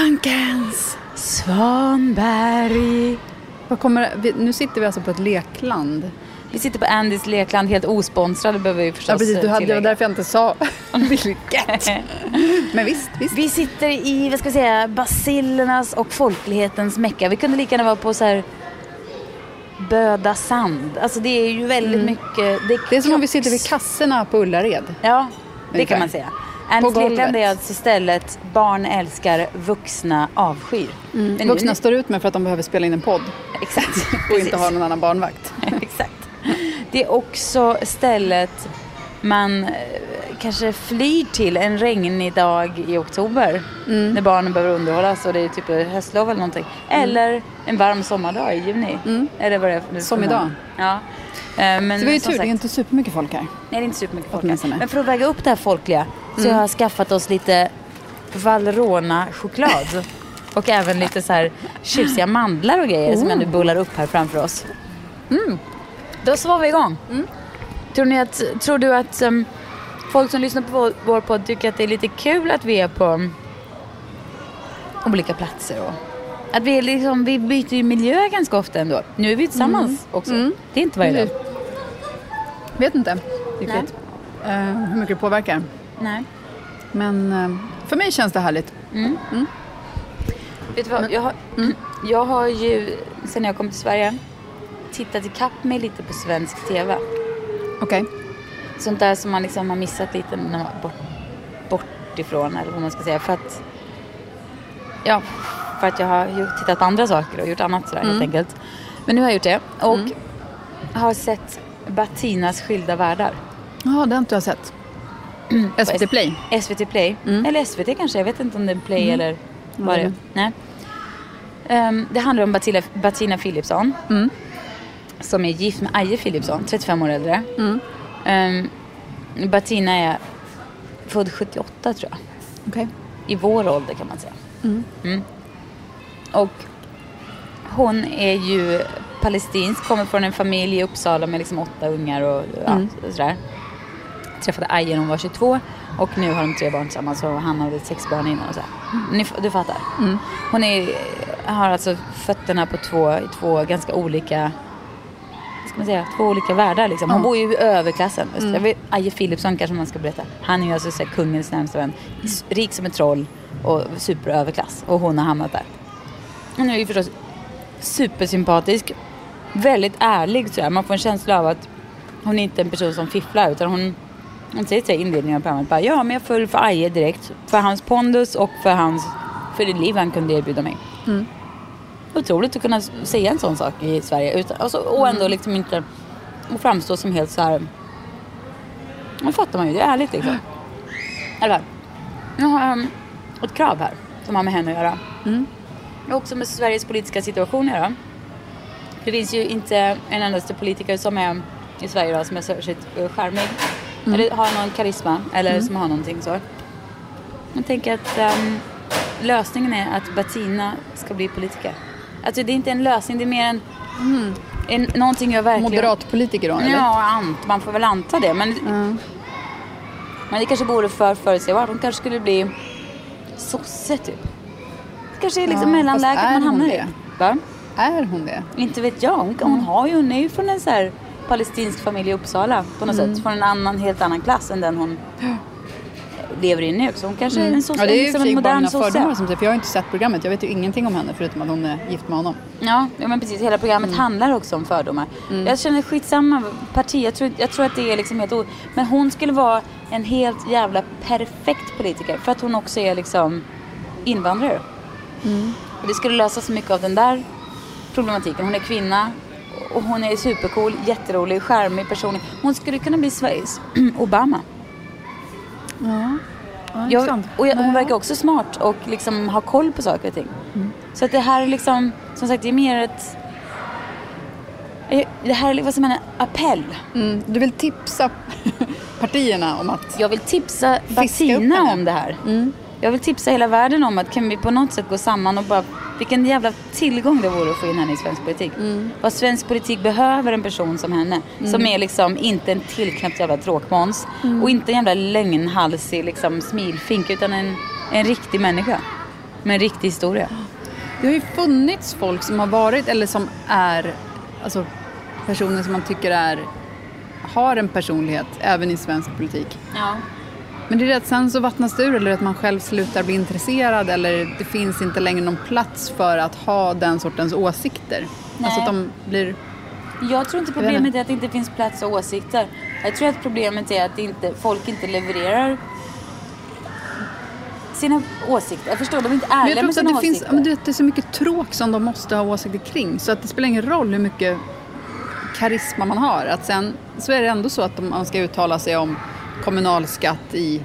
Blankens Svanberg. Vad kommer, vi, nu sitter vi alltså på ett lekland. Vi sitter på Andys lekland helt osponsrade behöver vi förstås Ja, precis. Du hade, det var därför jag inte sa vilket. Men visst, visst. Vi sitter i, vad ska jag säga, basillernas och folklighetens mecka. Vi kunde lika gärna vara på så här Böda sand. Alltså det är ju väldigt mycket. Mm. Det är som om vi sitter vid kassorna på Ullared. Ja, det Ungefär. kan man säga. Golvet. lekland är alltså stället barn älskar, vuxna avskyr. Men nu- Vuxna står ut med för att de behöver spela in en podd Exakt. och inte Precis. ha någon annan barnvakt. Exakt. Det är också stället man eh, kanske flyr till en regnig dag i oktober. Mm. När barnen behöver underhållas och det är typ höstlov eller någonting. Eller en varm sommardag i juni. Eller vad det är. Mm. Som idag. Ja. Eh, Men Så vi har ju tur, det är sagt- inte supermycket folk här. Nej, det är inte supermycket folk här. Men för att väga upp det här folkliga så Mm. har jag skaffat oss lite Valrhona-choklad. och även lite så här tjusiga mandlar och grejer som jag nu bullar upp här framför oss. Mm. Då så var vi igång. Tror, ni att, tror du att um, folk som lyssnar på vår, podd tycker att det är lite kul att vi är på olika platser? Och, att vi, liksom, vi byter ju miljö ganska ofta ändå. Nu är vi tillsammans också. Det är inte varje dag. Vet inte riktigt eh, hur mycket det påverkar. Nej. Men eh, för mig känns det härligt. Vet du vad? Jag, har, jag har ju sen jag kom till Sverige tittat ikapp mig lite på svensk TV. Okej. Sånt där som man liksom har missat lite när man bort, bort ifrån eller vad man ska säga. För att, ja, för att jag har tittat på andra saker och gjort annat sådär helt enkelt. Men nu har jag gjort det och har sett Batinas skilda världar. Ja, det har inte jag sett. SVT Play. SVT Play. Eller SVT kanske, jag vet inte om det är Play eller vad det är. Nej. Ehm, det handlar om Batina, Batina Philipsson. Som är gift med Aje Philipsson, 35 år äldre. Ehm, Batina är född 78 tror jag. Okej. I vår ålder kan man säga. Mm. Och hon är ju palestinsk, kommer från en familj i Uppsala med liksom åtta ungar och ja, sådär. Träffade Aje när hon var 22 och nu har de tre barn tillsammans och han hade sex barn innan och så. Ni, du fattar. Hon är, har alltså fötterna på två, i två ganska olika ska man säga, två olika världar liksom. Hon bor ju i överklassen. Mm. Vet, Aje Philipsson kanske man ska berätta. Han är ju alltså så här, kungens närmsta vän. Rik som ett troll och superöverklass. Och hon har hamnat där. Hon är ju förstås supersympatisk. Väldigt ärlig sådär. Man får en känsla av att hon är inte en person som fifflar utan hon, hon säger till inledningen av programmet bara ja men jag föll för Aje direkt. För hans pondus och för hans, för det liv han kunde erbjuda mig. Otroligt att kunna säga en sån sak i Sverige utan, alltså, och ändå liksom inte och framstå som helt så här. Nu fattar man ju, det är ärligt liksom. Fall. Nu har jag um, ett krav här som har med henne att göra. Och också med Sveriges politiska situation att göra. Det finns ju inte en endaste politiker som är i Sverige idag som är särskilt eh, charmig. Eller har någon karisma eller som har någonting så. Jag tänker att ehm, lösningen är att Bettina ska bli politiker. Alltså det är inte en lösning, det är mer en, en någonting jag verkligen... Moderatpolitiker då, eller? Ja, ant, man får väl anta det. Men, men det kanske vore för förutsägbart. Hon kanske skulle bli sosse typ. Det kanske är liksom Ja, mellanläget man hamnar i. Va? Är hon det? Inte vet jag. Hon, hon, har ju, hon är ju från en så här palestinsk familj i Uppsala på något Mm. sätt. Från en annan, helt annan klass än den hon lever i nu. Så hon kanske är en sosse, Mm. Ja, det är liksom en modern mina fördomar sosse. som för jag har inte sett programmet. Jag vet ju ingenting om henne förutom att hon är gift med honom. Ja, ja, men precis. Hela programmet Mm. handlar också om fördomar. Jag känner skitsamma parti. Jag tror, jag tror att det är liksom helt o... Men hon skulle vara en helt jävla perfekt politiker. För att hon också är liksom invandrare. Och det skulle lösa så mycket av den där problematiken. Hon är kvinna och hon är supercool, jätterolig, charmig person. Hon skulle kunna bli Sveriges Obama. Ja, Jag, och jag, hon verkar också smart och liksom ha koll på saker och ting. Så att det här är liksom, som sagt, det är mer ett... Det här är vad som en appell. Mm, du vill tipsa partierna om att... Jag vill tipsa henne. om det här. Jag vill tipsa hela världen om att kan vi på något sätt gå samman och bara... Vilken jävla tillgång det vore att få in henne i svensk politik. Vad svensk politik behöver en person som henne. Som är liksom inte en tillknäppt jävla tråkmåns. Och inte en jävla lögnhalsig liksom smilfink. Utan en, en riktig människa. Med en riktig historia. Det har ju funnits folk som har varit eller som är alltså, personer som man tycker är har en personlighet även i svensk politik. Ja. Men det är det att sen så vattnas det ur eller att man själv slutar bli intresserad eller det finns inte längre någon plats för att ha den sortens åsikter. Alltså att de blir... Jag tror inte problemet är att det inte finns plats och åsikter. Jag tror att problemet är att inte, folk inte levererar sina åsikter. Jag förstår, de är inte Men jag ärliga tror med också att sina det finns, åsikter. ja, men du vet, det är så mycket tråk som de måste ha åsikter kring så att det spelar ingen roll hur mycket karisma man har. Att sen så är det ändå så att man ska uttala sig om kommunalskatt i...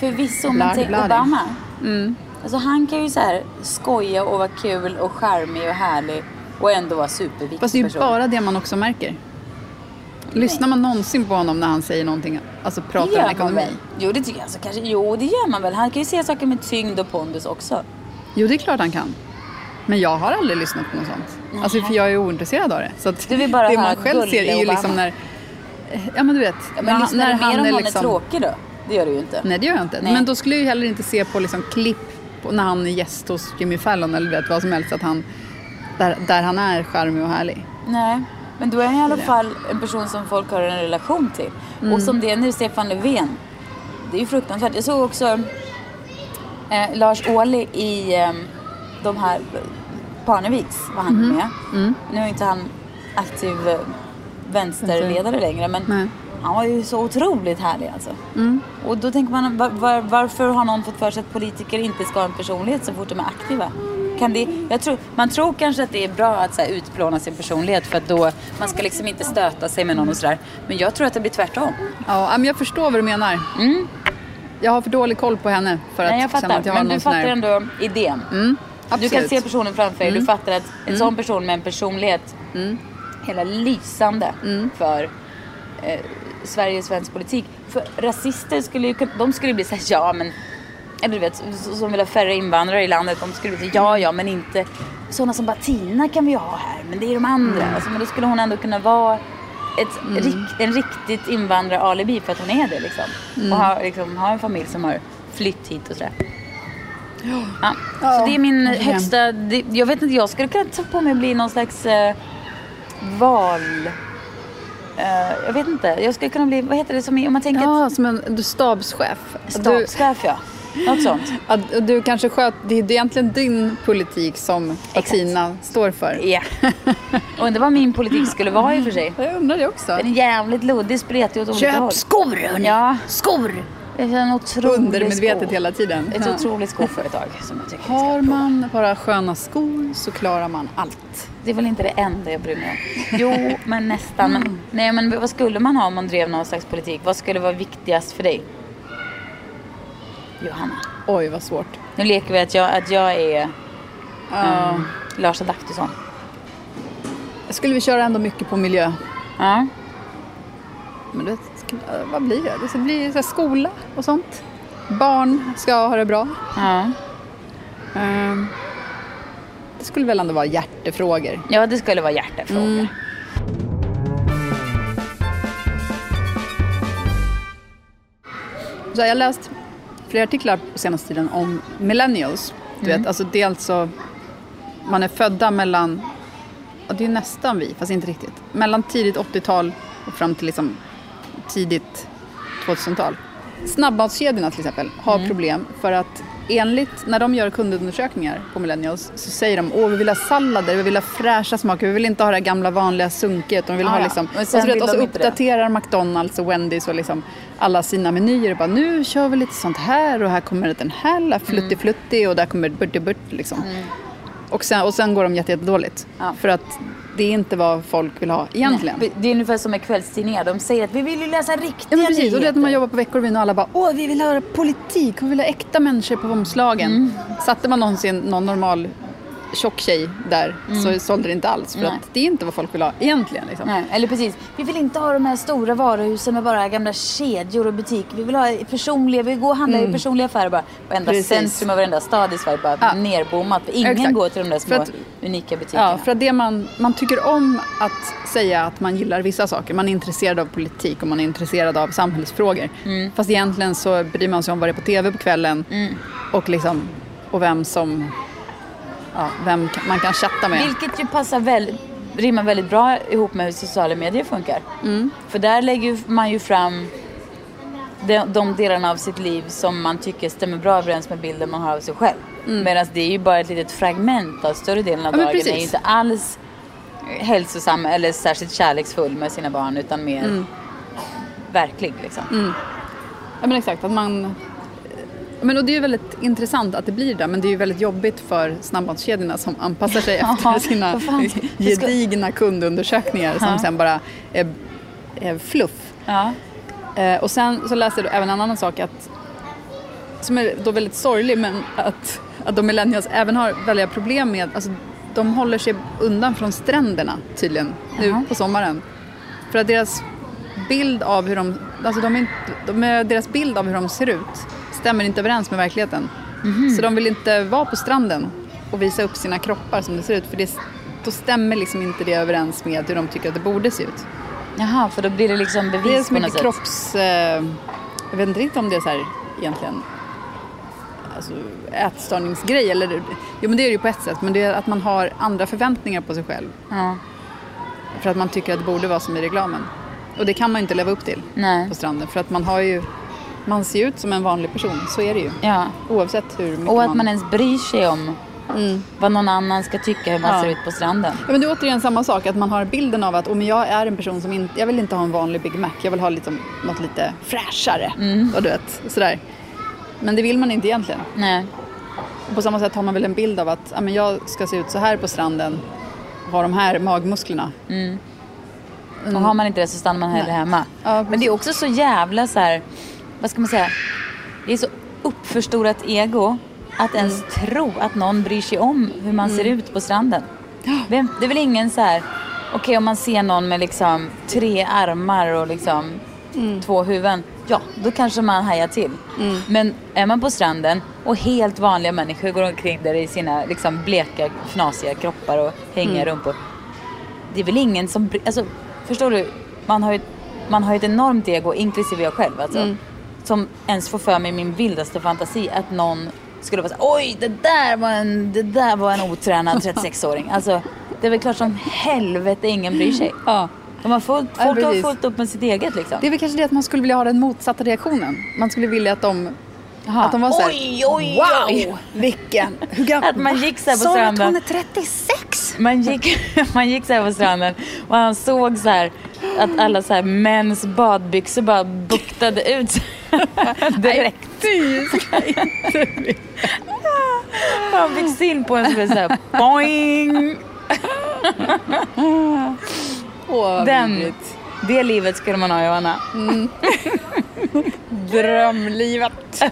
Förvisso, men tänk. Obama. Mm. Alltså han kan ju så här skoja och vara kul och charmig och härlig och ändå vara superviktig Fast det är ju person. bara det man också märker. Lyssnar man någonsin på honom när han säger någonting, alltså pratar om ekonomi? Jo, det tycker jag. Alltså, kanske, jo, det gör man väl. Han kan ju säga saker med tyngd och pondus också. Jo, det är klart han kan. Men jag har aldrig lyssnat på något sånt. Alltså för jag är ointresserad av det. Så att Du vill bara det man själv ser är ju liksom när... Ja men du vet. Ja, men lyssnar du mer om är någon är tråkig då? Det gör du ju inte. Nej det gör jag inte. Nej. Men då skulle jag ju heller inte se på liksom klipp på när han är gäst hos Jimmy Fallon eller vet vad som helst. Att han, där, där han är charmig och härlig. Nej, men då är han i alla fall en person som folk har en relation till. Mm. Och som det är nu, Stefan Löfven. Det är ju fruktansvärt. Jag såg också eh, Lars Ohly i eh, de här Parneviks var han Mhm. med. Mm. Nu är inte han aktiv eh, vänsterledare längre men Nej. han var ju så otroligt härlig alltså. Mm. Och då tänker man var, var, varför har någon fått för sig att politiker inte ska ha en personlighet så fort de är aktiva? Kan det, jag tror, man tror kanske att det är bra att så här, utplåna sin personlighet för att då man ska liksom inte stöta sig med någon och sådär. Men jag tror att det blir tvärtom. Ja, men jag förstår vad du menar. Jag har för dålig koll på henne för att Nej, jag fattar. att jag har Men du fattar här... ändå idén. Mm, Du kan se personen framför dig. Du Mm. fattar att en sån person med en personlighet hela lysande Mm. för eh, Sverige och svensk politik. För rasister skulle ju de skulle bli såhär, ja men eller du vet, som vill ha färre invandrare i landet, de skulle bli ja ja men inte sådana som bara Tina kan vi ju ha här, men det är de andra. Mm. Alltså, men då skulle hon ändå kunna vara ett, rik, en riktigt invandraralibi för att hon är det liksom. Mm. Och ha, liksom, ha en familj som har flytt hit och sådär. Ja. Ja, Så det är min högsta... Det, jag vet inte, jag skulle kunna ta på mig att bli någon slags eh, val... Eh, jag vet inte. Jag skulle kunna bli, vad heter det som om man tänker Ja, som en du, stabschef. ett stabschef ja. Något sånt. Att du kanske sköt, det är egentligen din politik som Tina står för. Ja. Undrar vad min politik skulle vara i och för sig. Jag undrar det också. Den är jävligt luddig, spretig åt olika håll. skor hörni! Ja. Skor! Det är en otrolig Undermedvetet sko. hela tiden. Ett Ja. otroligt skoföretag som jag tycker Har man bara sköna skor så klarar man allt. Det är väl inte det enda jag bryr mig om. Jo, men nästan. Men, nej, men vad skulle man ha om man drev någon slags politik? Vad skulle vara viktigast för dig? Johanna. Oj, vad svårt. Nu leker vi att jag, att jag är Ja. um, Lars Adaktusson. Skulle vi köra ändå mycket på miljö? Ja. Men det, skulle- vad blir det? Det ska bli så skola och sånt. Barn ska ha det bra. ja. Ehm, det skulle väl ändå vara hjärtefrågor. Ja, det skulle vara hjärtefrågor. Mm. Så jag har läst flera artiklar på senaste tiden om millennials. Du vet, alltså är alltså, man är födda mellan, ja, det är nästan vi, fast inte riktigt. Mellan tidigt 80-tal och fram till liksom tidigt 2000-tal. Snabbmatskedjorna till exempel har problem för att enligt, när de gör kundundersökningar på Millennials så säger de åh vi vill ha sallader, vi vill ha fräscha smaker, vi vill inte ha det gamla vanliga vill Ah, ha liksom, och sen så, vet, vill och så de inte det. uppdaterar McDonalds och Wendys och liksom alla sina menyer och bara nu kör vi lite sånt här och här kommer den här lilla Mm. flutti-flutti och där kommer burt liksom. Och, sen, och sen går de jätte- jättedåligt. Ja. För att det är inte vad folk vill ha egentligen. Nej, Det är ungefär som med kvällstidningar. De säger att vi vill ju läsa riktiga Ja men precis, och det är nyheter. att man jobbar på Veckorevyn och alla bara åh vi vill ha politik, vi vill ha äkta människor på omslagen. Mm. Satte man någonsin någon normal tjock tjej där så sålde det inte alls för Mm. Nej. att det är inte vad folk vill ha egentligen. Liksom. Nej, eller precis. Vi vill inte ha de här stora varuhusen med bara gamla kedjor och butiker. Vi vill ha personliga, vi går och handlar i personliga affärer bara. Varenda Mm. Precis. centrum och varenda stad i Sverige bara Ja. nerbommat. Ingen Exakt. går till de där små att- unika butikerna. Ja, för att det man, man tycker om att säga att man gillar vissa saker. Man är intresserad av politik och man är intresserad av samhällsfrågor. Mm. Fast egentligen så bryr man sig om vad det är på tv på kvällen Mm. och, liksom, och vem som ja, vem man kan chatta med. Vilket ju passar väl, rimmar väldigt bra ihop med hur sociala medier funkar. Mm. För där lägger man ju fram de, de delarna av sitt liv som man tycker stämmer bra överens med bilden man har av sig själv. Medan det är ju bara ett litet fragment av större delen av Mm. Ja, dagen. är precis. ju inte alls hälsosam eller särskilt kärleksfull med sina barn utan mer Mm. verklig liksom. Ja men exakt, att man... Men och det är väldigt intressant att det blir det, men det är ju väldigt jobbigt för snabbmatskedjorna som anpassar sig efter sina gedigna kundundersökningar som sen bara är, är fluff. Ja. Eh, och sen så läste jag även en annan sak att, som är då väldigt sorglig, men att, att de millennials även har väldiga problem med, alltså de håller sig undan från stränderna tydligen nu Jaha. på sommaren. För att deras bild av hur de, alltså de är de är, deras bild av hur de ser ut stämmer inte överens med verkligheten. Så de vill inte vara på stranden och visa upp sina kroppar som det ser ut, för det, då stämmer liksom inte det överens med hur de tycker att det borde se ut. Jaha, för då blir det liksom Det är bevis så på något mycket sätt. kropps... Eh, jag vet inte riktigt om det är så här egentligen alltså, ätstörningsgrej. Eller, jo men det är det ju på ett sätt. Men det är att man har andra förväntningar på sig själv. Ja. För att man tycker att det borde vara som i reklamen. Och det kan man ju inte leva upp till Nej. på stranden. För att man har ju... Man ser ut som en vanlig person. Så är det ju. Ja. Oavsett hur mycket Och att man ens bryr sig om Mm. vad någon annan ska tycka hur man Ja. ser ut på stranden. Ja, men det är återigen samma sak, att man har bilden av att oh, men jag är en person som inte, jag vill inte ha en vanlig Big Mac, jag vill ha liksom, något lite fräschare. Mm. Och du vet, sådär. Men det vill man inte egentligen. Nej. Och på samma sätt har man väl en bild av att men jag ska se ut så här på stranden, ha de här magmusklerna. Och har man inte det så stannar man hellre Nej. hemma. Ja, Men det är också så jävla så här, vad ska man säga? Det är så uppförstorat ego att ens Mm. tro att någon bryr sig om hur man ser ut på stranden. Vem, det är väl ingen så här, okej om man ser någon med liksom tre armar och liksom Mm. två huvuden, ja då kanske man hajar till. Mm. Men är man på stranden och helt vanliga människor går omkring där i sina liksom bleka, fnasiga kroppar och hängiga Mm. rumpor det är väl ingen som... Alltså, förstår du? Man har ju, man har ju ett enormt ego, inklusive jag själv alltså. Som ens får för mig min vildaste fantasi att någon skulle vara så här, oj det där var en, det där var en otränad 36-åring. Alltså, det är väl klart som helvete ingen bryr sig. Ja. De har fullt, Ja, folk har precis. fullt upp med sitt eget liksom. Det är väl kanske det att man skulle vilja ha den motsatta reaktionen. Man skulle vilja att de, Jaha. att de var så här, Oj, oj, wow, oj. vilken, hur gammal, Att man gick så här på du att stranden. hon är 36? Man gick, man gick så här på stranden och han såg så här att alla så här mäns badbyxor bara buktade ut direkt. Fy, ska inte bli. Han fick syn på en så blev det så här boing. Åh, Den, det livet skulle man ha Johanna. Drömlivet.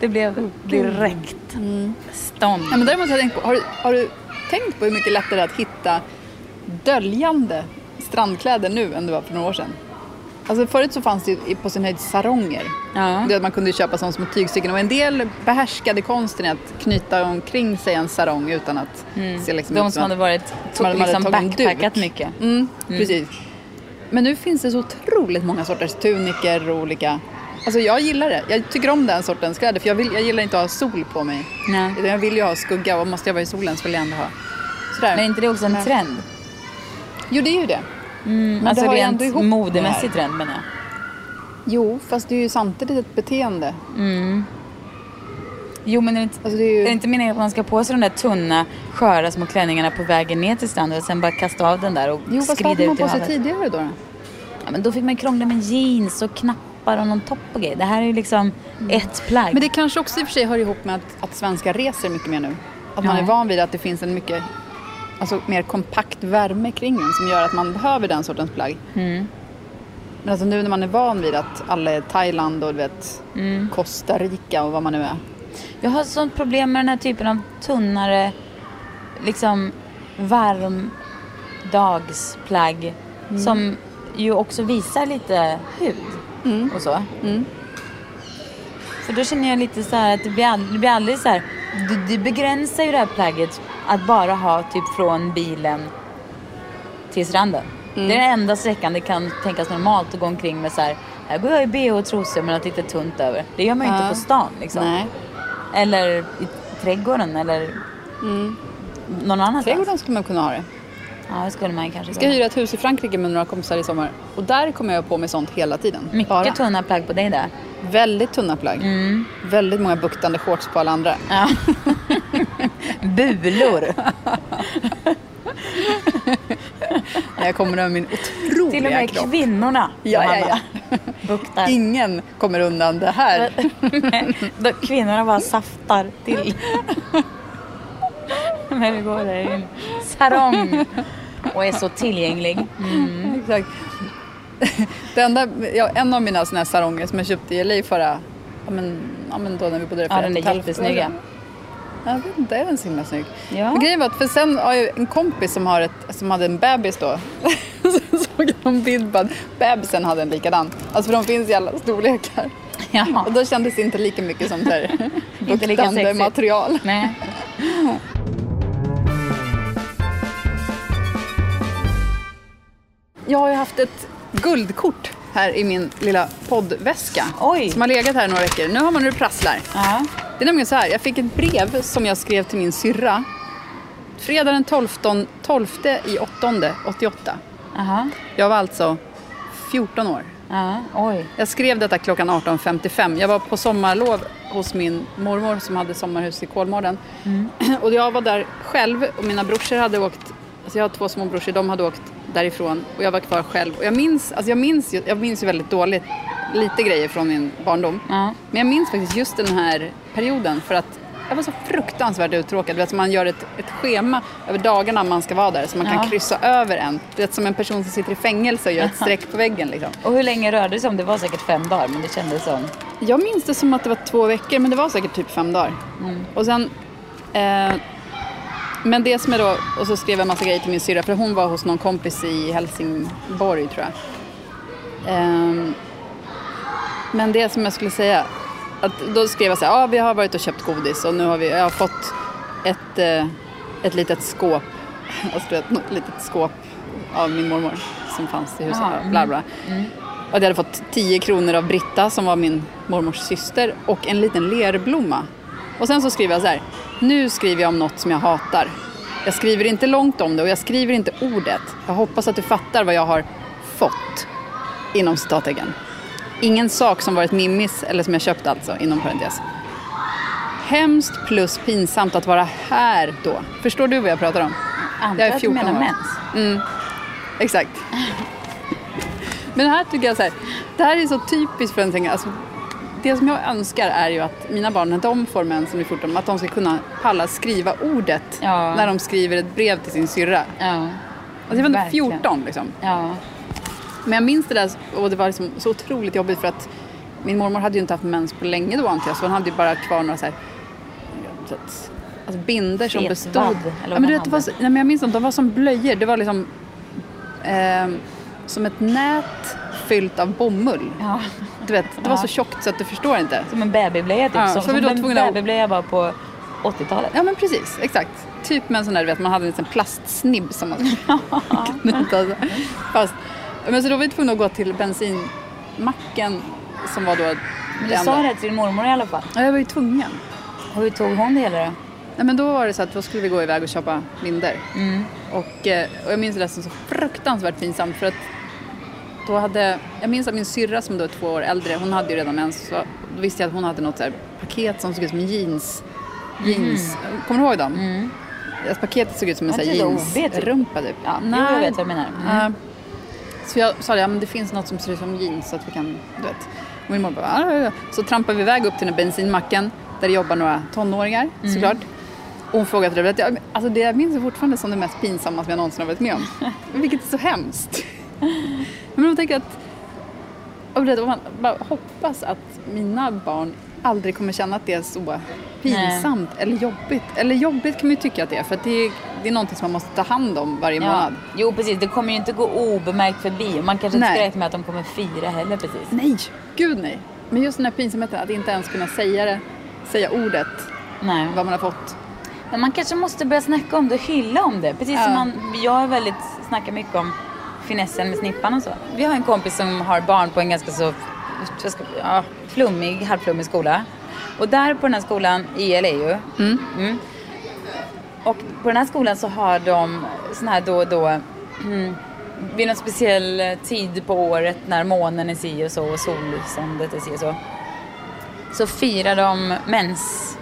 Det blev direkt stånd. Ja, men däremot har jag tänkt på, har du, har du tänkt på hur mycket lättare att hitta döljande strandkläder nu än det var för några år sedan? Alltså förut så fanns det på sin höjd saronger. Ja. Det att man kunde köpa sånt små tygstycken och en del behärskade konsten i att knyta omkring sig en sarong utan att se liksom De som hade varit som to- hade liksom backpackat mycket. Mm, Precis. Men nu finns det så otroligt många sorters tuniker och olika... Alltså jag gillar det. Jag tycker om den sortens kläder för jag, vill, jag gillar inte att ha sol på mig. Nej. Jag vill ju ha skugga och måste jag vara i solen så vill jag ändå ha. Sådär. Men är inte det också en trend? Jo, det är ju det. Men alltså det rent ändå ihop modemässig trend menar jag. Jo, fast det är ju samtidigt ett beteende. Mm. Jo men är det, inte, Alltså, det är ju- är det inte meningen att man ska på sig de där tunna sköra små klänningarna på vägen ner till stranden och sen bara kasta av den där och Jo, vad skrida hade man ut i på sig havet? tidigare då? Ja, men då fick man krångla med jeans och knappar och någon topp och grejer. Det här är ju liksom ett plagg. Men det kanske också i och för sig hör ihop med att, att svenskar reser mycket mer nu. Att man Ja. är van vid att det finns en mycket alltså, mer kompakt värme kring en som gör att man behöver den sortens plagg. Mm. Men alltså nu när man är van vid att alla är Thailand och du vet Mm. Costa Rica och vad man nu är. Jag har sånt problem med den här typen av tunnare, liksom varmdagsplagg Mm. som ju också visar lite hud Mm. och så. För då känner jag lite så här att det blir aldrig, det blir aldrig så här, du, du begränsar ju det här plagget att bara ha typ från bilen till stranden. Mm. Det är den enda sträckan det kan tänkas normalt att gå omkring med så här, här går jag i bh och trosor med något lite tunt över. Det gör man ju Ja. inte på stan liksom. Nej. Eller i trädgården eller någon annanstans. Trädgården skulle man kunna ha det. Ja, det skulle man kanske Jag ska hyra ett hus i Frankrike med några kompisar i sommar. Och där kommer jag på med sånt hela tiden. Mycket Bara. tunna plagg på dig där. Väldigt tunna plagg. Väldigt många buktande shorts på alla andra. Ja. Bulor. Jag kommer över min otroliga Till och med kropp. kvinnorna. Ja, ja, ja. Buktar. Ingen kommer undan det här. Kvinnorna bara saftar till. När vi går där i en sarong och är så tillgänglig. Exakt. Det enda, ja, en av mina såna här saronger som jag köpte i LA förra, ja men, ja, men då när vi bodde där för Ja, den är jättesnygga. Jag vet inte, är den så himla snygg? Ja. Men grejen var att, för sen har jag en kompis som, har ett, som hade en bebis då. så såg jag en bild på att bebisen hade en likadan. Alltså för de finns i alla storlekar. Ja. Och då kändes det inte lika mycket som buktande material. Nej. Jag har ju haft ett guldkort här i min lilla poddväska. Oj. Som har legat här några veckor. Nu har man hur det prasslar. Ja. Det är nämligen så här, jag fick ett brev som jag skrev till min syrra. Fredag den 12, 12 i 8 88. Aha. Jag var alltså 14 år. Ja. Oj. Jag skrev detta klockan 18.55. Jag var på sommarlov hos min mormor som hade sommarhus i Kolmården. Och jag var där själv och mina brorsor hade åkt, alltså jag har två små brorsor, de hade åkt därifrån och jag var kvar själv. Och jag minns, alltså jag minns, ju- jag minns ju väldigt dåligt lite grejer från min barndom. Ja. Men jag minns faktiskt just den här perioden för att jag var så fruktansvärt uttråkad. Vet, man gör ett, ett schema över dagarna man ska vara där så man kan Ja. kryssa över en. Du vet, som en person som sitter i fängelse och gör ett streck på väggen. Liksom. Och hur länge rörde det sig om? Det var säkert fem dagar men det kändes som... Jag minns det som att det var två veckor, men det var säkert typ fem dagar. Och sen... Eh, men det som är då... Och så skrev jag massa grejer till min syrra, för hon var hos någon kompis i Helsingborg, tror jag. Ehm, men det som jag skulle säga, att då skrev jag så här, ja vi har varit och köpt godis och nu har vi, jag har fått ett, eh, ett litet skåp, alltså ett litet skåp av min mormor som fanns i huset, Jaha, bla bla. Och jag hade fått 10 kronor av Britta som var min mormors syster och en liten lerblomma. Och sen så skriver jag så här, nu skriver jag om något som jag hatar. Jag skriver inte långt om det och jag skriver inte ordet. Jag hoppas att du fattar vad jag har fått. Inom citattecken. Ingen sak som varit mimmis eller som jag köpt alltså, inom parentes. Hemskt plus pinsamt att vara här då. Förstår du vad jag pratar om? Antar Jag är att du 14 menar år. mens. Exakt. Men det här tycker jag så här, det här är så typiskt för en sån alltså, Det som jag önskar är ju att mina barn, när de får mens som är 14, att de ska kunna palla skriva ordet Ja. när de skriver ett brev till sin syrra. Ja. Alltså jag var Verkligen. 14 liksom. Ja. Men jag minns det där och det var liksom så otroligt jobbigt för att min mormor hade ju inte haft mens på länge då antar jag, så hon hade ju bara kvar några så här så att- Alltså binder som bestod... eller ja, vad men du vet, det var, så- nej, men jag minns inte, de var som blöjor. Det var liksom ehm, som ett nät fyllt av bomull. ja. Du vet, det var så tjockt så att du förstår inte. Som en babyblöja typ. Ja, som vi som då en babyblöja var på 80-talet. Ja men precis, exakt. Typ med en sån där, du vet, man hade en sån plastsnibb som man knyta. så. Fast, men så då var vi tvungna att gå till bensinmacken som var då Men du sa det till din mormor i alla fall. Ja, jag var ju tvungen. Och hur tog hon det hela då? Nej, men då var det så att då skulle vi gå iväg och köpa binder. Och, eh, och jag minns det som så fruktansvärt pinsamt för att då hade, jag minns att min syrra som då är två år äldre, hon hade ju redan mens. Så då visste jag att hon hade något så här paket som såg ut som jeans. jeans. Kommer du ihåg dem? Mm. Paketet såg ut som en typ. jeansrumpa typ. Ja, jo, jag vet vad du menar. Mm. Ja. Så jag sa ja, men det finns något som ser ut som jeans så att vi kan, du vet. Och min mormor bara, "Ja, ja, ja." Så trampar vi iväg upp till den bensinmacken där det jobbar några tonåringar Mm. såklart. Och hon frågade alltså det jag minns jag fortfarande som det mest pinsamma som jag någonsin har varit med om. Vilket är så hemskt. Men man tänker att, och det, och man bara hoppas att mina barn aldrig kommer känna att det är så pinsamt eller jobbigt. Eller jobbigt kan man ju tycka att det är för att det är, det är någonting som man måste ta hand om varje Ja. månad. Jo precis, det kommer ju inte gå obemärkt förbi. Man kanske inte Nej. ska räkna med att de kommer fira heller precis. Nej, gud nej. Men just den här pinsamheten att inte ens kunna säga det, säga ordet, Nej. vad man har fått. Men man kanske måste börja snacka om det och hylla om det. Precis som Ja. man, jag är väldigt, snackar mycket om finessen med snippan och så. Vi har en kompis som har barn på en ganska så ja, flummig, halvflummig skola. Och där på den här skolan, IL är ju. Mm. Och på den här skolan så har de sån här då och då mm, vid någon speciell tid på året när månen är si och så och solståndet är si och så. Så firar de mens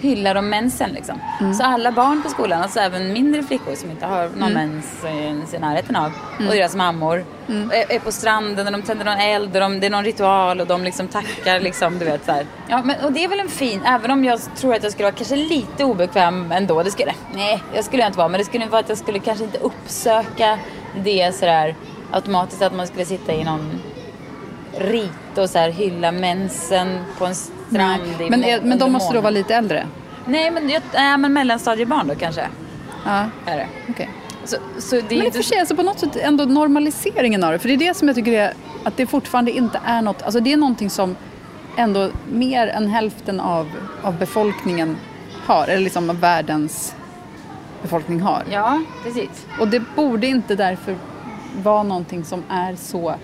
hyllar de mensen liksom. Så alla barn på skolan, alltså även mindre flickor som inte har någon mens ens i närheten av och deras mammor är, är på stranden och de tänder någon eld och de, det är någon ritual och de liksom tackar liksom, du vet så här. Ja, men, och det är väl en fin, även om jag tror att jag skulle vara kanske lite obekväm ändå. Det skulle, nej, jag skulle jag inte vara, men det skulle vara att jag skulle kanske inte uppsöka det sådär automatiskt att man skulle sitta i någon rit och så här hylla mensen på en strand i Men, är, men de måste då vara lite äldre? Nej, men, jag, äh, men mellanstadiebarn då kanske. Ja, Är det. okej. Så, så det Men i och för sig, alltså på något sätt ändå normaliseringen av det. För det är det som jag tycker är att det fortfarande inte är något, alltså det är någonting som ändå mer än hälften av, av befolkningen har, eller liksom av världens befolkning har. Ja, precis. Och det borde inte därför vara någonting som är så,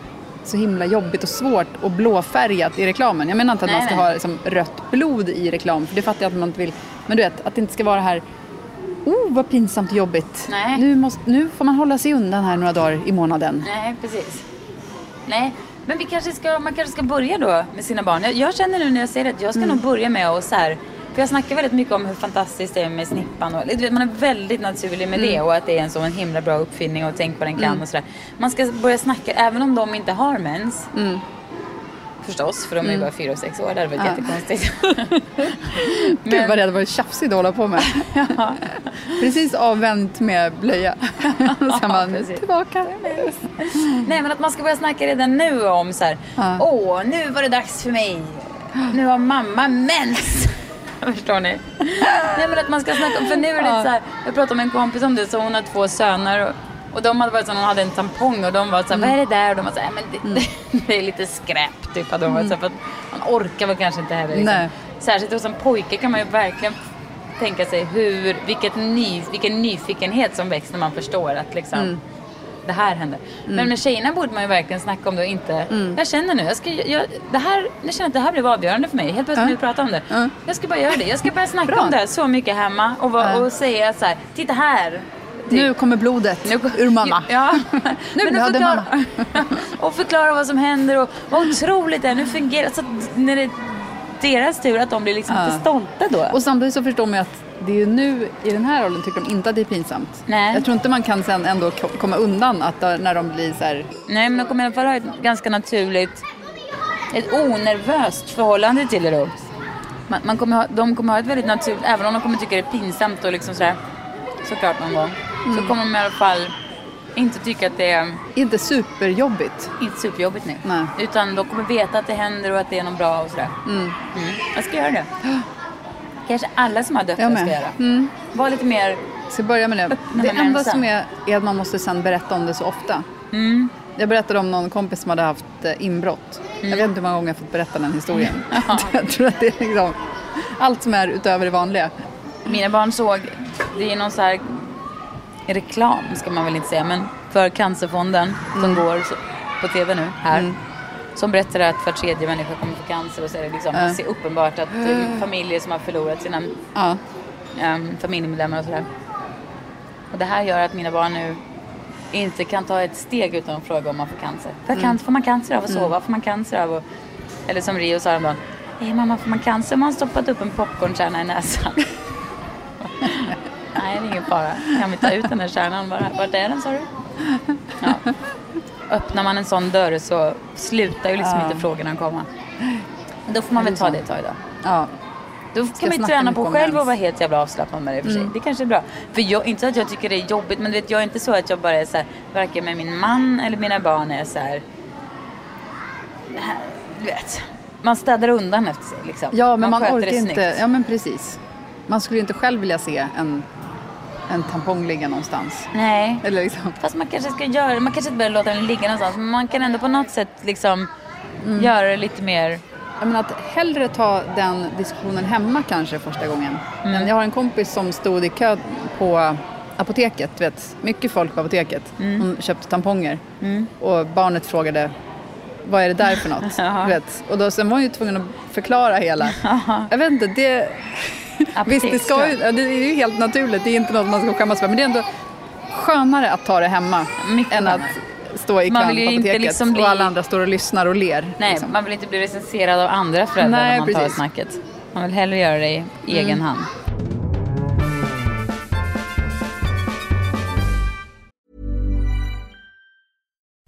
så himla jobbigt och svårt och blåfärgat i reklamen. Jag menar inte att Nej, man ska nej. ha liksom, rött blod i reklam, för det fattar jag att man inte vill. Men du vet, att det inte ska vara det här Oh, vad pinsamt och jobbigt. Nej. Nu, måste, nu får man hålla sig undan här några dagar i månaden. Nej, precis. Nej, men vi kanske ska, man kanske ska börja då med sina barn. Jag, jag känner nu när jag säger det att jag ska Mm. nog börja med att så här, för jag snackar väldigt mycket om hur fantastiskt det är med snippan. Och, du vet, man är väldigt naturlig med Mm. det och att det är en sån himla bra uppfinning och tänk vad den kan och sådär. Man ska börja snacka, även om de inte har mens. Förstås, för de är ju bara fyra och sex år. Det hade varit Mm. Ja. jättekonstigt. Gud vad det hade varit tjafsigt att hålla på med. Precis avvänt med blöja. Och sen precis. tillbaka. Nej men att man ska börja snacka redan nu om så här. Ja. Åh, nu var det dags för mig. Nu har mamma mens. Förstår ni? Nej men att man ska snacka om, för nu är det Ja. så här. Jag pratade med en kompis om det, så hon har två söner. Och, och de hade varit så, hon hade en tampong och de var så här, vad är det där? Och de var så här, men det, det är lite skräp typ. Hade de varit så här, för att man orkar väl kanske inte heller. Liksom. Nej. Särskilt hos en pojke kan man ju verkligen tänka sig hur, vilket ny, vilken nyfikenhet som väcks när man förstår att liksom det här händer. Men med tjejerna borde man ju verkligen snacka om det och inte... Jag känner nu, jag, ska, jag, det här, jag känner att det här blev avgörande för mig. Helt plötsligt vi pratar om det. Ja. Jag ska bara göra det. Jag ska börja snacka om det här så mycket hemma och, Ja. och säga så här, titta här. Nu kommer blodet Nu- ur mamma. Ja. Nu blöder förklara, och förklara vad som händer och vad otroligt det är. Nu fungerar Så att när det är deras tur att de blir liksom Ja. stolta då. Och samtidigt så förstår man ju att det är ju nu i den här åldern tycker de inte att det är pinsamt. Nej. Jag tror inte man kan sen ändå ko- komma undan att när de blir så här, Nej, men de kommer i alla fall ha ett ganska naturligt, ett onervöst förhållande till det då. Man, man kommer ha, de kommer ha ett väldigt naturligt, även om de kommer tycka det är pinsamt och liksom sådär, såklart någon gång, Mm. så kommer de i alla fall inte tycka att det är inte superjobbigt. inte superjobbigt nu. Nej. Utan de kommer veta att det händer och att det är något bra och sådär. Mm. Jag ska göra det. Kanske alla som har döttrar ska göra. Mm. Var lite mer, Jag ska börja med det. Det enda som är, är att man måste sen berätta om det så ofta. mm, Jag berättade om någon kompis som hade haft eh, inbrott. Jag vet inte hur många gånger jag fått berätta den historien. jag tror att det är liksom allt som är utöver det vanliga. Mina barn såg, det är någon så här reklam ska man väl inte säga, men för Cancerfonden som går så, på tv nu här. Som berättar att var tredje människa kommer få cancer och så är det liksom Ja. så uppenbart att eh, familjer som har förlorat sina Ja. um, familjemedlemmar och sådär. Och det här gör att mina barn nu inte kan ta ett steg utan att fråga om man får cancer. Får, jag cancer? får man cancer av att sova? Får man cancer av att... Eller som Rio sa häromdagen. Hej mamma, får man cancer om man stoppat upp en popcornkärna i näsan? Nej, det är ingen fara. Kan vi ta ut den här kärnan bara? Vart är den sa du? Ja. Öppnar man en sån dörr så slutar ju liksom inte frågorna komma. Då får man väl ta det ett tag då. Ja. Då kan man ju träna på själv och vara helt jävla avslappnad med det för sig. Det kanske är bra. För jag, inte att jag tycker det är jobbigt, men du vet, jag är inte så att jag bara är så här, varken med min man eller mina barn är så här. Du vet. Man städar undan efter sig liksom. Ja, men man, sköter orkar det inte. Ja, men precis. Man skulle ju inte själv vilja se en, en tampong ligga någonstans. Nej. Eller liksom. Fast man kanske ska göra man kanske inte behöver låta den ligga någonstans. Men man kan ändå på något sätt liksom Mm. göra det lite mer. Jag menar att hellre ta den diskussionen hemma kanske första gången. Mm. Men jag har en kompis som stod i kö på apoteket, vet, mycket folk på apoteket. Mm. Hon köpte tamponger. Och barnet frågade, vad är det där för något? Vet. Och då, sen var hon ju tvungen att förklara hela. jag vet inte, det... Visst, det, ska ju, det är ju helt naturligt, det är inte något man ska skämmas för. Men det är ändå skönare att ta det hemma Mycket än att skönare. stå i kön på apoteket liksom bli- och alla andra står och lyssnar och ler. Nej, liksom. man vill inte bli recenserad av andra föräldrar Nej, när man tar precis. snacket. Man vill hellre göra det i egen Mm. hand.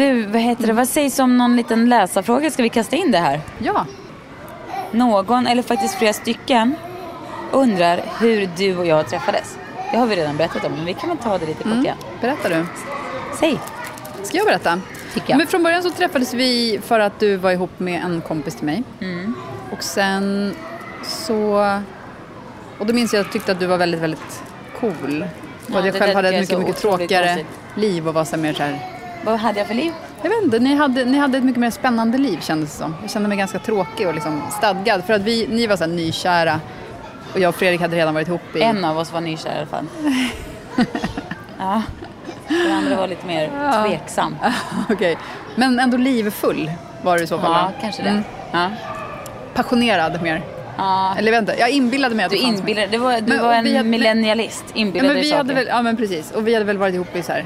Du, vad heter det? Vad sägs om någon liten läsarfråga? Ska vi kasta in det här? Ja, Någon, eller faktiskt flera stycken, undrar hur du och jag träffades. Det har vi redan berättat om, men vi kan väl ta det lite kort igen. berättar du. Säg. Ska jag berätta? Tycker jag. Men från början så träffades vi för att du var ihop med en kompis till mig. Och sen så... Och då minns jag att jag tyckte att du var väldigt, väldigt cool. Ja, och att jag själv hade ett mycket, mycket tråkigare konstigt. liv och var så mer så här... Vad hade jag för liv? Jag vet inte, ni hade, ni hade ett mycket mer spännande liv kändes det som. Jag kände mig ganska tråkig och liksom stadgad. För att vi, ni var så här nykära. Och jag och Fredrik hade redan varit ihop i... En av oss var nykär i alla fall. ja. Den andra var lite mer tveksam. Okej. Men ändå livfull var du i så fall. Ja, kanske det. Mm. Ja. Passionerad mer. Ja. Eller inte, jag inbillade mig att Du det inbillade, det var, du Men, var en hade- millennialist. Ja Inbillade men, dig vi saker. hade väl, ja men precis. Och vi hade väl varit ihop i så här,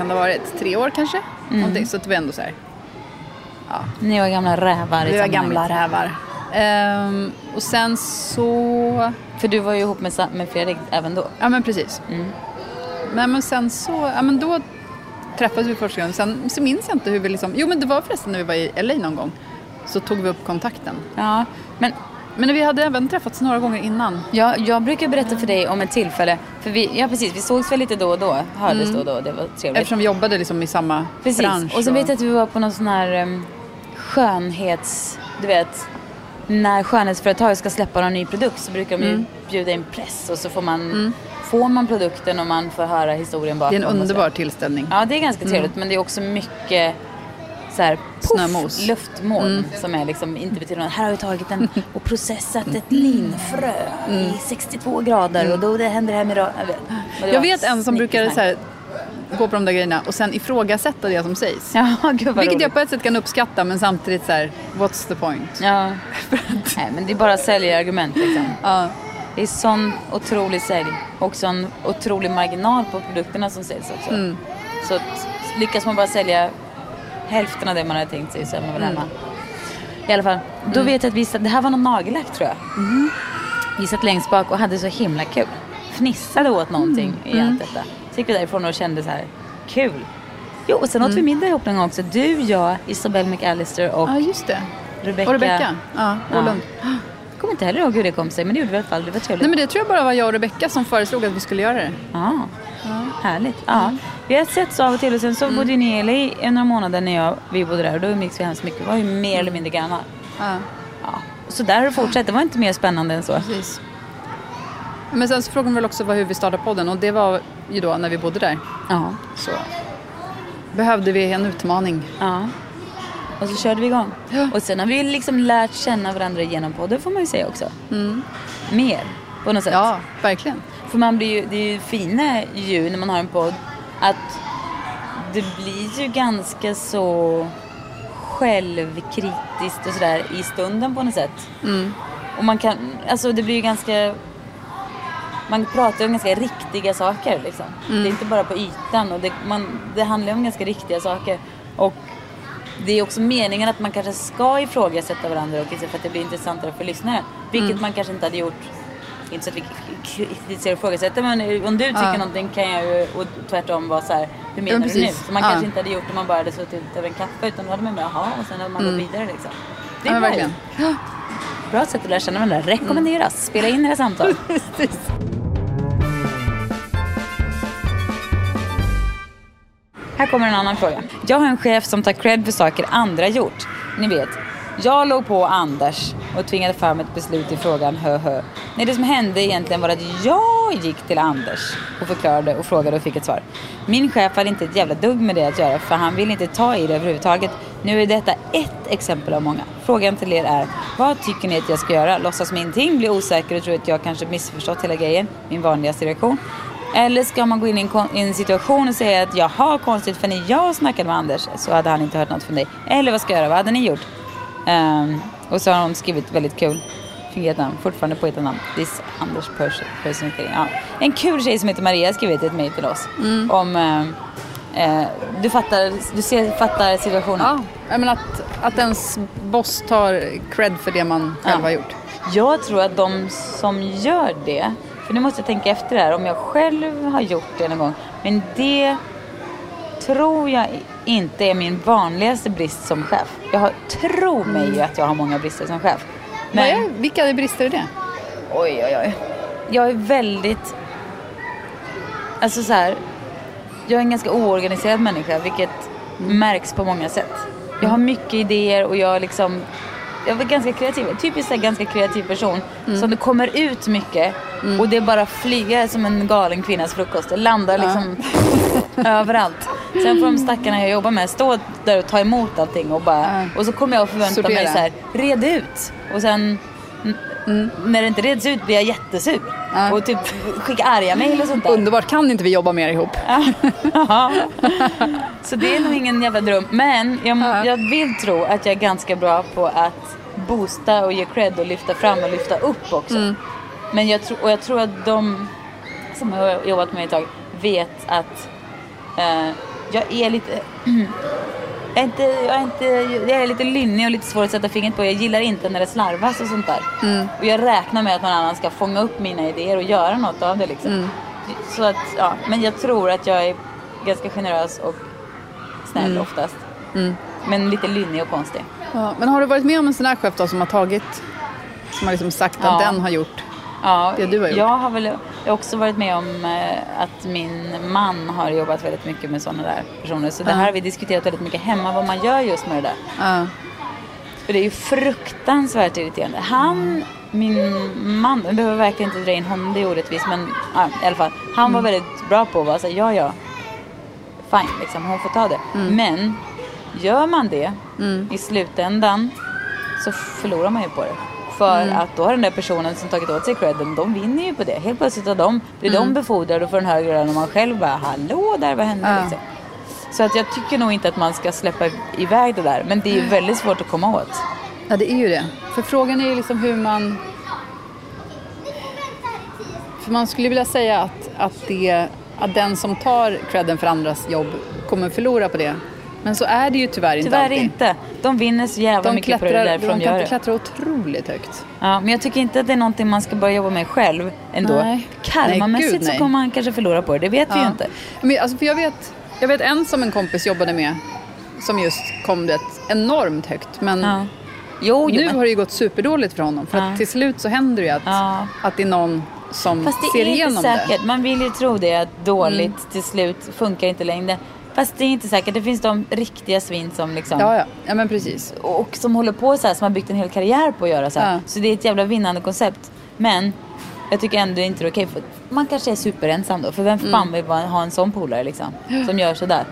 kan det ha varit, tre år kanske? Mm. Så att vi ändå så här, Ni var gamla rävar i vi var gamla rävar. Ehm, och sen så, För du var ju ihop med, med Fredrik även då. ja men precis. Mm. Nej men sen så, ja men då träffades vi första gången. Sen så minns jag inte hur vi liksom, jo men det var förresten när vi var i LA någon gång. Så tog vi upp kontakten. Ja, men Men vi hade även träffats några gånger innan. Ja, jag brukar berätta för dig om ett tillfälle. För vi, ja precis, vi sågs väl lite då och då. Hördes då och då. Det var trevligt. Eftersom vi jobbade liksom i samma precis. bransch. Och sen vet jag att vi var på någon sån här um, skönhets... Du vet, när skönhetsföretag ska släppa någon ny produkt så brukar de ju Mm. bjuda in press och så får man, får man produkten och man får höra historien bakom. Det är en så. underbar tillställning. Ja, det är ganska trevligt. Men det är också mycket så här, Snömos. luftmoln som är liksom inte betyder något. Här har vi tagit en och processat ett linfrö i 62 grader och då det händer det här med jag Jag vet en som brukar snickesnack. så här, gå på de där grejerna och sen ifrågasätta det som sägs. Ja, Vilket jag roligt. på ett sätt kan uppskatta men samtidigt så här, what's the point? Ja. Nej, men det är bara säljargument liksom. Ja. Det är sån otrolig sälj och sån otrolig marginal på produkterna som säljs också. Mm. Så lyckas man bara sälja hälften av det man hade tänkt sig så är man väl Mm. hemma. I alla fall, då vet jag att vi satt, det här var någon nagellack tror jag. Mm. Vi satt längst bak och hade så himla kul. Fnissade åt någonting Mm. i allt detta. Så gick vi därifrån och kände så här, kul. Jo, och sen åt vi middag ihop någon gång också. Du, jag, Isabelle McAllister och Ja, just det. Rebecca. Och Rebecca. Ja, Åhlund. Jag kommer inte heller ihåg hur det kom sig, men det gjorde vi i alla fall. Det var trevligt. Nej, men det tror jag bara var jag och Rebecca som föreslog att vi skulle göra det. Ja. Härligt. Ja. Vi har setts av och till och sen så Mm. bodde ni i LA i några månader när jag, vi bodde där och då umgicks vi hemskt mycket. Vi var ju mer eller mindre grannar. Ja, Ja. Så där har det fortsatt. Det var inte mer spännande än så. precis. Men sen så frågade de väl också vad- hur vi startade podden och det var ju då när vi bodde där. Ja. Så behövde vi en utmaning. ja. Och så körde vi igång. Och sen har vi liksom lärt känna varandra genom podden får man ju säga också. Mer på något sätt. Mm. Ja, verkligen. För man blir ju, det är ju fina ju när man har en podd att det blir ju ganska så självkritiskt och sådär i stunden på något sätt. Och man kan, alltså det blir ju ganska man pratar om ganska riktiga saker liksom. Det är inte bara på ytan och det, man, det handlar om ganska riktiga saker. Och det är också meningen att man kanske ska ifrågasätta varandra och för att det blir intressantare för lyssnaren. Vilket man kanske inte hade gjort inte så att vi kritiserar och ifrågasätter men om du tycker Ja. någonting kan jag ju och tvärtom vara så här, hur menar Ja, du nu? Så man Ja. kanske inte hade gjort det om man bara hade suttit över en kaffe utan då hade man bara jaha och sen hade man gått vidare liksom. Det är Mm. Ja, verkligen. Bra sätt att lära känna varandra. Rekommenderas. Spela in era samtal. Här kommer en annan fråga. Jag har en chef som tar cred för saker andra gjort. Ni vet, jag låg på Anders och tvingade fram ett beslut i frågan hö hö. Nej, det som hände egentligen var att jag gick till Anders och förklarade och frågade och fick ett svar. Min chef hade inte ett jävla dugg med det att göra för han vill inte ta i det överhuvudtaget. Nu är detta ett exempel av många. Frågan till er är, vad tycker ni att jag ska göra? Låtsas som ingenting, bli osäker och tro att jag kanske missförstått hela grejen? Min vanligaste reaktion. Eller ska man gå in i en, i en situation och säga att jaha konstigt för när jag snackade med Anders så hade han inte hört något från dig. Eller vad ska jag göra? Vad hade ni gjort? Um, och så har hon skrivit väldigt kul. Namn. Fortfarande på ett namn. This Anders person ja. En kul tjej som heter Maria har skrivit ett mejl till oss. Om ehm, eh, du fattar, du ser, fattar situationen. Ja, menar att, att ens boss tar cred för det man själv Ja. har gjort. Jag tror att de som gör det, för nu måste jag tänka efter det här om jag själv har gjort det någon gång. Men det tror jag inte är min vanligaste brist som chef. Jag har, tror mig ju att jag har många brister som chef. Vad Men, är, vilka brister är det? oj oj oj. Jag är väldigt, alltså så här. Jag är en ganska oorganiserad människa vilket märks på många sätt. Jag har mycket idéer och jag liksom jag är ganska kreativ, typiskt en ganska kreativ person. Som det kommer ut mycket och det bara flyger som en galen kvinnas frukost. Det landar liksom överallt. Sen får de stackarna jag jobbar med stå där och ta emot allting och bara, och så kommer jag att förvänta mig Sortera. så här, red ut. Och sen n- när det inte reds ut blir jag jättesur. Ja. Och typ skicka arga mejl och sånt där. Underbart, kan inte vi jobba mer ihop? Ja. Så det är nog ingen jävla dröm. Men jag, Ja. jag vill tro att jag är ganska bra på att boosta och ge cred och lyfta fram och lyfta upp också. Mm. Men jag, tror och jag tror att de som har jobbat med ett tag vet att eh, jag är lite... Jag är, inte, jag, är inte, jag är lite lynnig och lite svår att sätta fingret på. Jag gillar inte när det slarvas och sånt där. Mm. Och jag räknar med att någon annan ska fånga upp mina idéer och göra något av det. Liksom. Mm. Så att, ja, men jag tror att jag är ganska generös och snäll Mm. oftast. Men lite lynnig och konstig. Ja, men har du varit med om en sån här chef då som har tagit, som har liksom sagt att Ja. den har gjort? Ja, Det du har gjort. Jag har väl jag har också varit med om eh, att min man har jobbat väldigt mycket med sådana där personer. Så det här har vi diskuterat väldigt mycket hemma, vad man gör just med det där. För det är ju fruktansvärt irriterande. Han, min man, jag behöver verkligen inte dra in honom, det är orättvist. Men ja, i alla fall. Han var väldigt bra på att vara såhär, ja ja. Fine, liksom, hon får ta det. Men gör man det i slutändan så förlorar man ju på det. För att då har den där personen som tagit åt sig credden, de vinner ju på det. Helt plötsligt har de, blir de befordrade och får en högre lön och man själv bara, hallå där, vad hände Ja. liksom? Så att jag tycker nog inte att man ska släppa iväg det där. Men det är ju väldigt svårt att komma åt. ja, det är ju det. För frågan är ju liksom hur man... För man skulle vilja säga att, att, det, att den som tar credden för andras jobb kommer förlora på det. Men så är det ju tyvärr inte Tyvärr alltid. inte. De vinner så jävla De mycket på det klättrar, därför de de gör det. klättra otroligt högt. Ja, men jag tycker inte att det är någonting man ska börja jobba med själv ändå. Nej. Karmamässigt Nej, gud, så kommer man kanske förlora på det, det vet vi ju Ja. inte. Men, alltså, för jag vet, Jag vet en som en kompis jobbade med som just kom det enormt högt. Men Ja. Jo, jo nu men... har det ju gått superdåligt för honom. För Ja. att till slut så händer det ju att, Ja. att det är någon som Fast det ser är inte igenom säkert. det. Mm. Man vill ju tro det att dåligt till slut funkar inte längre. Fast det är inte säkert. Det finns de riktiga svin som liksom... Ja, ja. ja, men precis. Och som håller på så här, som har byggt en hel karriär på att göra så här. Ja. Så det är ett jävla vinnande koncept. Men jag tycker ändå inte det är okej. För man kanske är superensam då. För vem Mm. fan vill ha en sån polare liksom? Som gör sådär.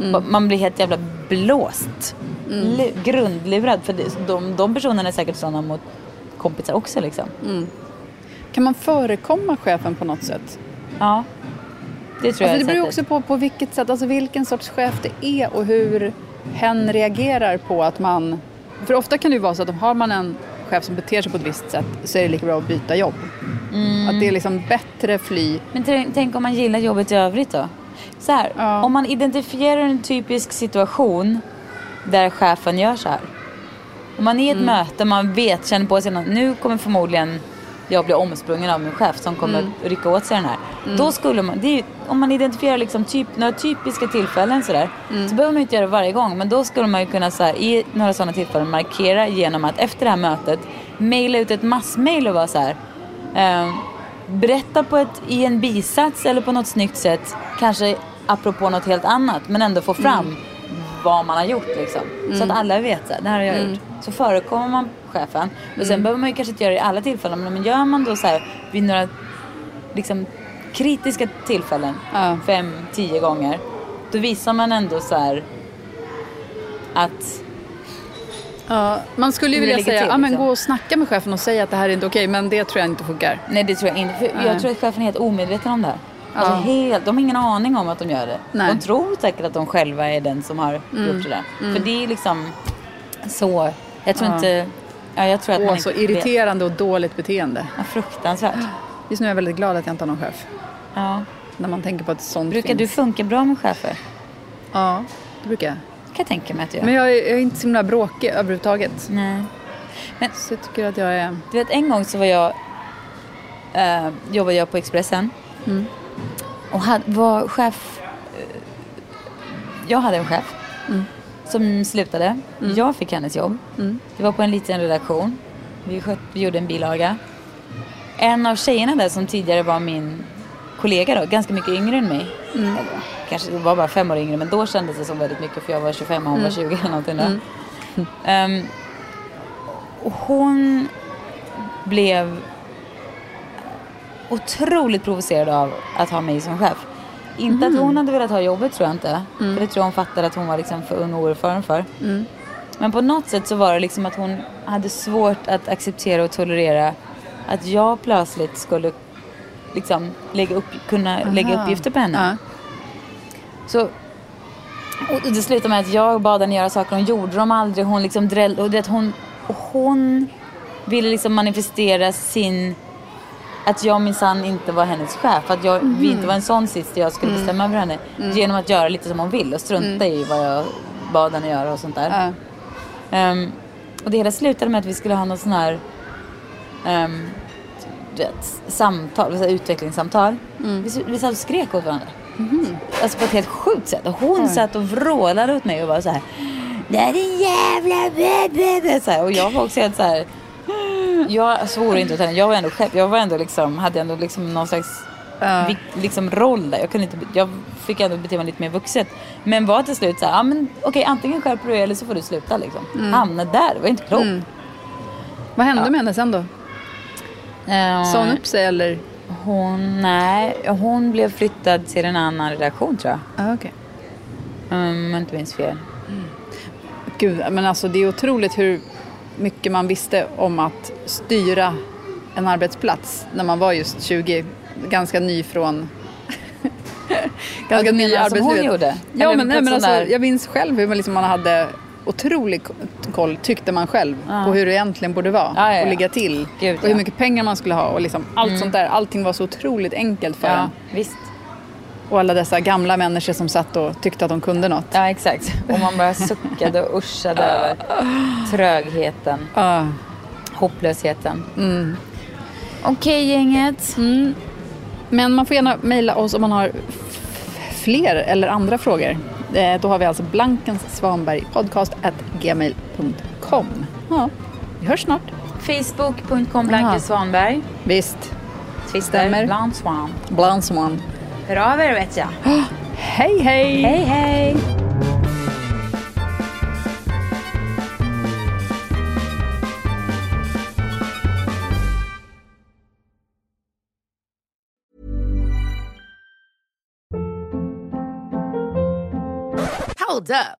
Mm. Man blir helt jävla blåst. Lu- grundlurad. För de, de personerna är säkert sådana mot kompisar också liksom. Kan man förekomma chefen på något sätt? Ja. Det tror jag Alltså det är beror också på, på vilket sätt, alltså vilken sorts chef det är och hur hen reagerar på att man... För ofta kan det ju vara så att om har man en chef som beter sig på ett visst sätt så är det lika bra att byta jobb. Mm. Att det är liksom bättre fly. Men tänk, tänk om man gillar jobbet i övrigt då? Så här, Ja. om man identifierar en typisk situation där chefen gör så här. Om man är i ett möte, man vet, känner på sig att nu kommer förmodligen jag bli omsprungen av min chef som kommer att rycka åt sig den här. Då skulle man, ju- om man identifierar liksom typ, några typiska tillfällen sådär, så behöver man inte göra det varje gång. Men då skulle man ju kunna så här, i några sådana tillfällen markera genom att efter det här mötet mejla ut ett massmail och vara så här. ehm, berätta på ett, i en bisats eller på något snyggt sätt, kanske apropå något helt annat, men ändå få fram vad man har gjort liksom. Så att alla vet här, det här har jag gjort. Så förekommer man chefen. Och sen behöver man ju kanske inte göra det i alla tillfällen, men gör man då så här vid några liksom, kritiska tillfällen, Ja. fem, tio gånger, då visar man ändå så här att Ja, man skulle ju vilja säga, till, ja men liksom. gå och snacka med chefen och säga att det här är inte okej, men det tror jag inte funkar. Nej det tror jag inte. För jag tror att chefen är helt omedveten om det här. Alltså Ja. helt, de har ingen aning om att de gör det. Nej. De tror säkert att de själva är den som har gjort det där. För det är liksom så. Jag tror Ja. inte... Ja, jag tror att Åh, så irriterande och dåligt beteende. Ja, fruktansvärt. Just nu är jag väldigt glad att jag inte har någon chef. Ja. När man tänker på att sånt Brukar finns. du funka bra med chefer? Ja, det brukar jag. kan jag tänka mig att du gör. Men jag är, jag är inte så himla bråkig överhuvudtaget. Nej. Men Så jag tycker att jag är... du vet en gång så var jag... Eh, jobbade jag på Expressen. Mm. Och hade, var chef... eh, jag hade en chef. Mm. Som slutade. Jag fick hennes jobb. Det var på en liten redaktion. Vi, sköt, vi gjorde en bilaga. En av tjejerna där som tidigare var min kollega då, ganska mycket yngre än mig. Eller, kanske var bara fem år yngre men då kändes det som väldigt mycket för jag var 25 och hon var 20 eller någonting då. Ehm, och hon blev otroligt provocerad av att ha mig som chef. Inte att hon hade velat ha jobbet tror jag inte. För det tror jag hon fattade att hon var liksom för ung och oerfaren för. Men på något sätt så var det liksom att hon hade svårt att acceptera och tolerera att jag plötsligt skulle liksom lägga upp, kunna lägga Aha. uppgifter på henne. Ja. Så och det slutade med att jag bad henne göra saker, hon gjorde dem aldrig. Hon liksom dräll, och det, hon, och hon ville liksom manifestera sin... Att jag minsann inte var hennes chef. Att jag, vi inte var en sån sits där jag skulle bestämma över henne. Genom att göra lite som hon vill och strunta i vad jag bad henne göra och sånt där. Ja. Ehm, och det hela slutade med att vi skulle ha något sån här um, du vet, samtal, så här utvecklingssamtal. Vi, vi satt och skrek åt varandra. Alltså på ett helt sjukt sätt. Och hon satt och vrålade åt mig och var så här. Det är jävla. Så här. Och jag var också helt så här. Jag svor inte åt henne. Jag var ändå chef. Jag var ändå liksom, hade ändå liksom någon slags Ja. vik- liksom roll där. Jag, kunde inte, jag fick ändå bete mig lite mer vuxet. Men var till slut så här, ja men okej antingen skärper du dig eller så får du sluta liksom. Hamna där, det var inte klokt. Vad hände med henne sen då? Eh, Sa hon upp sig eller? Hon, nej, hon blev flyttad till en annan redaktion tror jag. Ah, okej. Um, om jag inte minns fel. Gud, men alltså det är otroligt hur mycket man visste om att styra en arbetsplats när man var just 20, ganska ny från ganska du ny som hon arbetslivet. gjorde? Ja, Eller men, nej, men alltså, jag minns själv hur man, liksom, man hade otrolig koll, tyckte man själv, på hur det egentligen borde vara Ja, ja, ja. och ligga till. Gud, och hur ja. Mm. mycket pengar man skulle ha och liksom, allt sånt där. Allting var så otroligt enkelt för Ja, en. visst. Och alla dessa gamla människor som satt och tyckte att de kunde något. Ja, exakt. Och man bara suckade och uschade över trögheten, hopplösheten. Okej, gänget. Men man får gärna mejla oss om man har fler eller andra frågor, eh, då har vi alltså Blankens Svanberg podcast at gmail.com. Ja, vi hörs snart. Facebook.com Blanke Svanberg. Visst. Twitter Stämmer. Bland Swan. Bland Swan. Hör av er vet jag. Hej, hej! Hej hej! Hold up.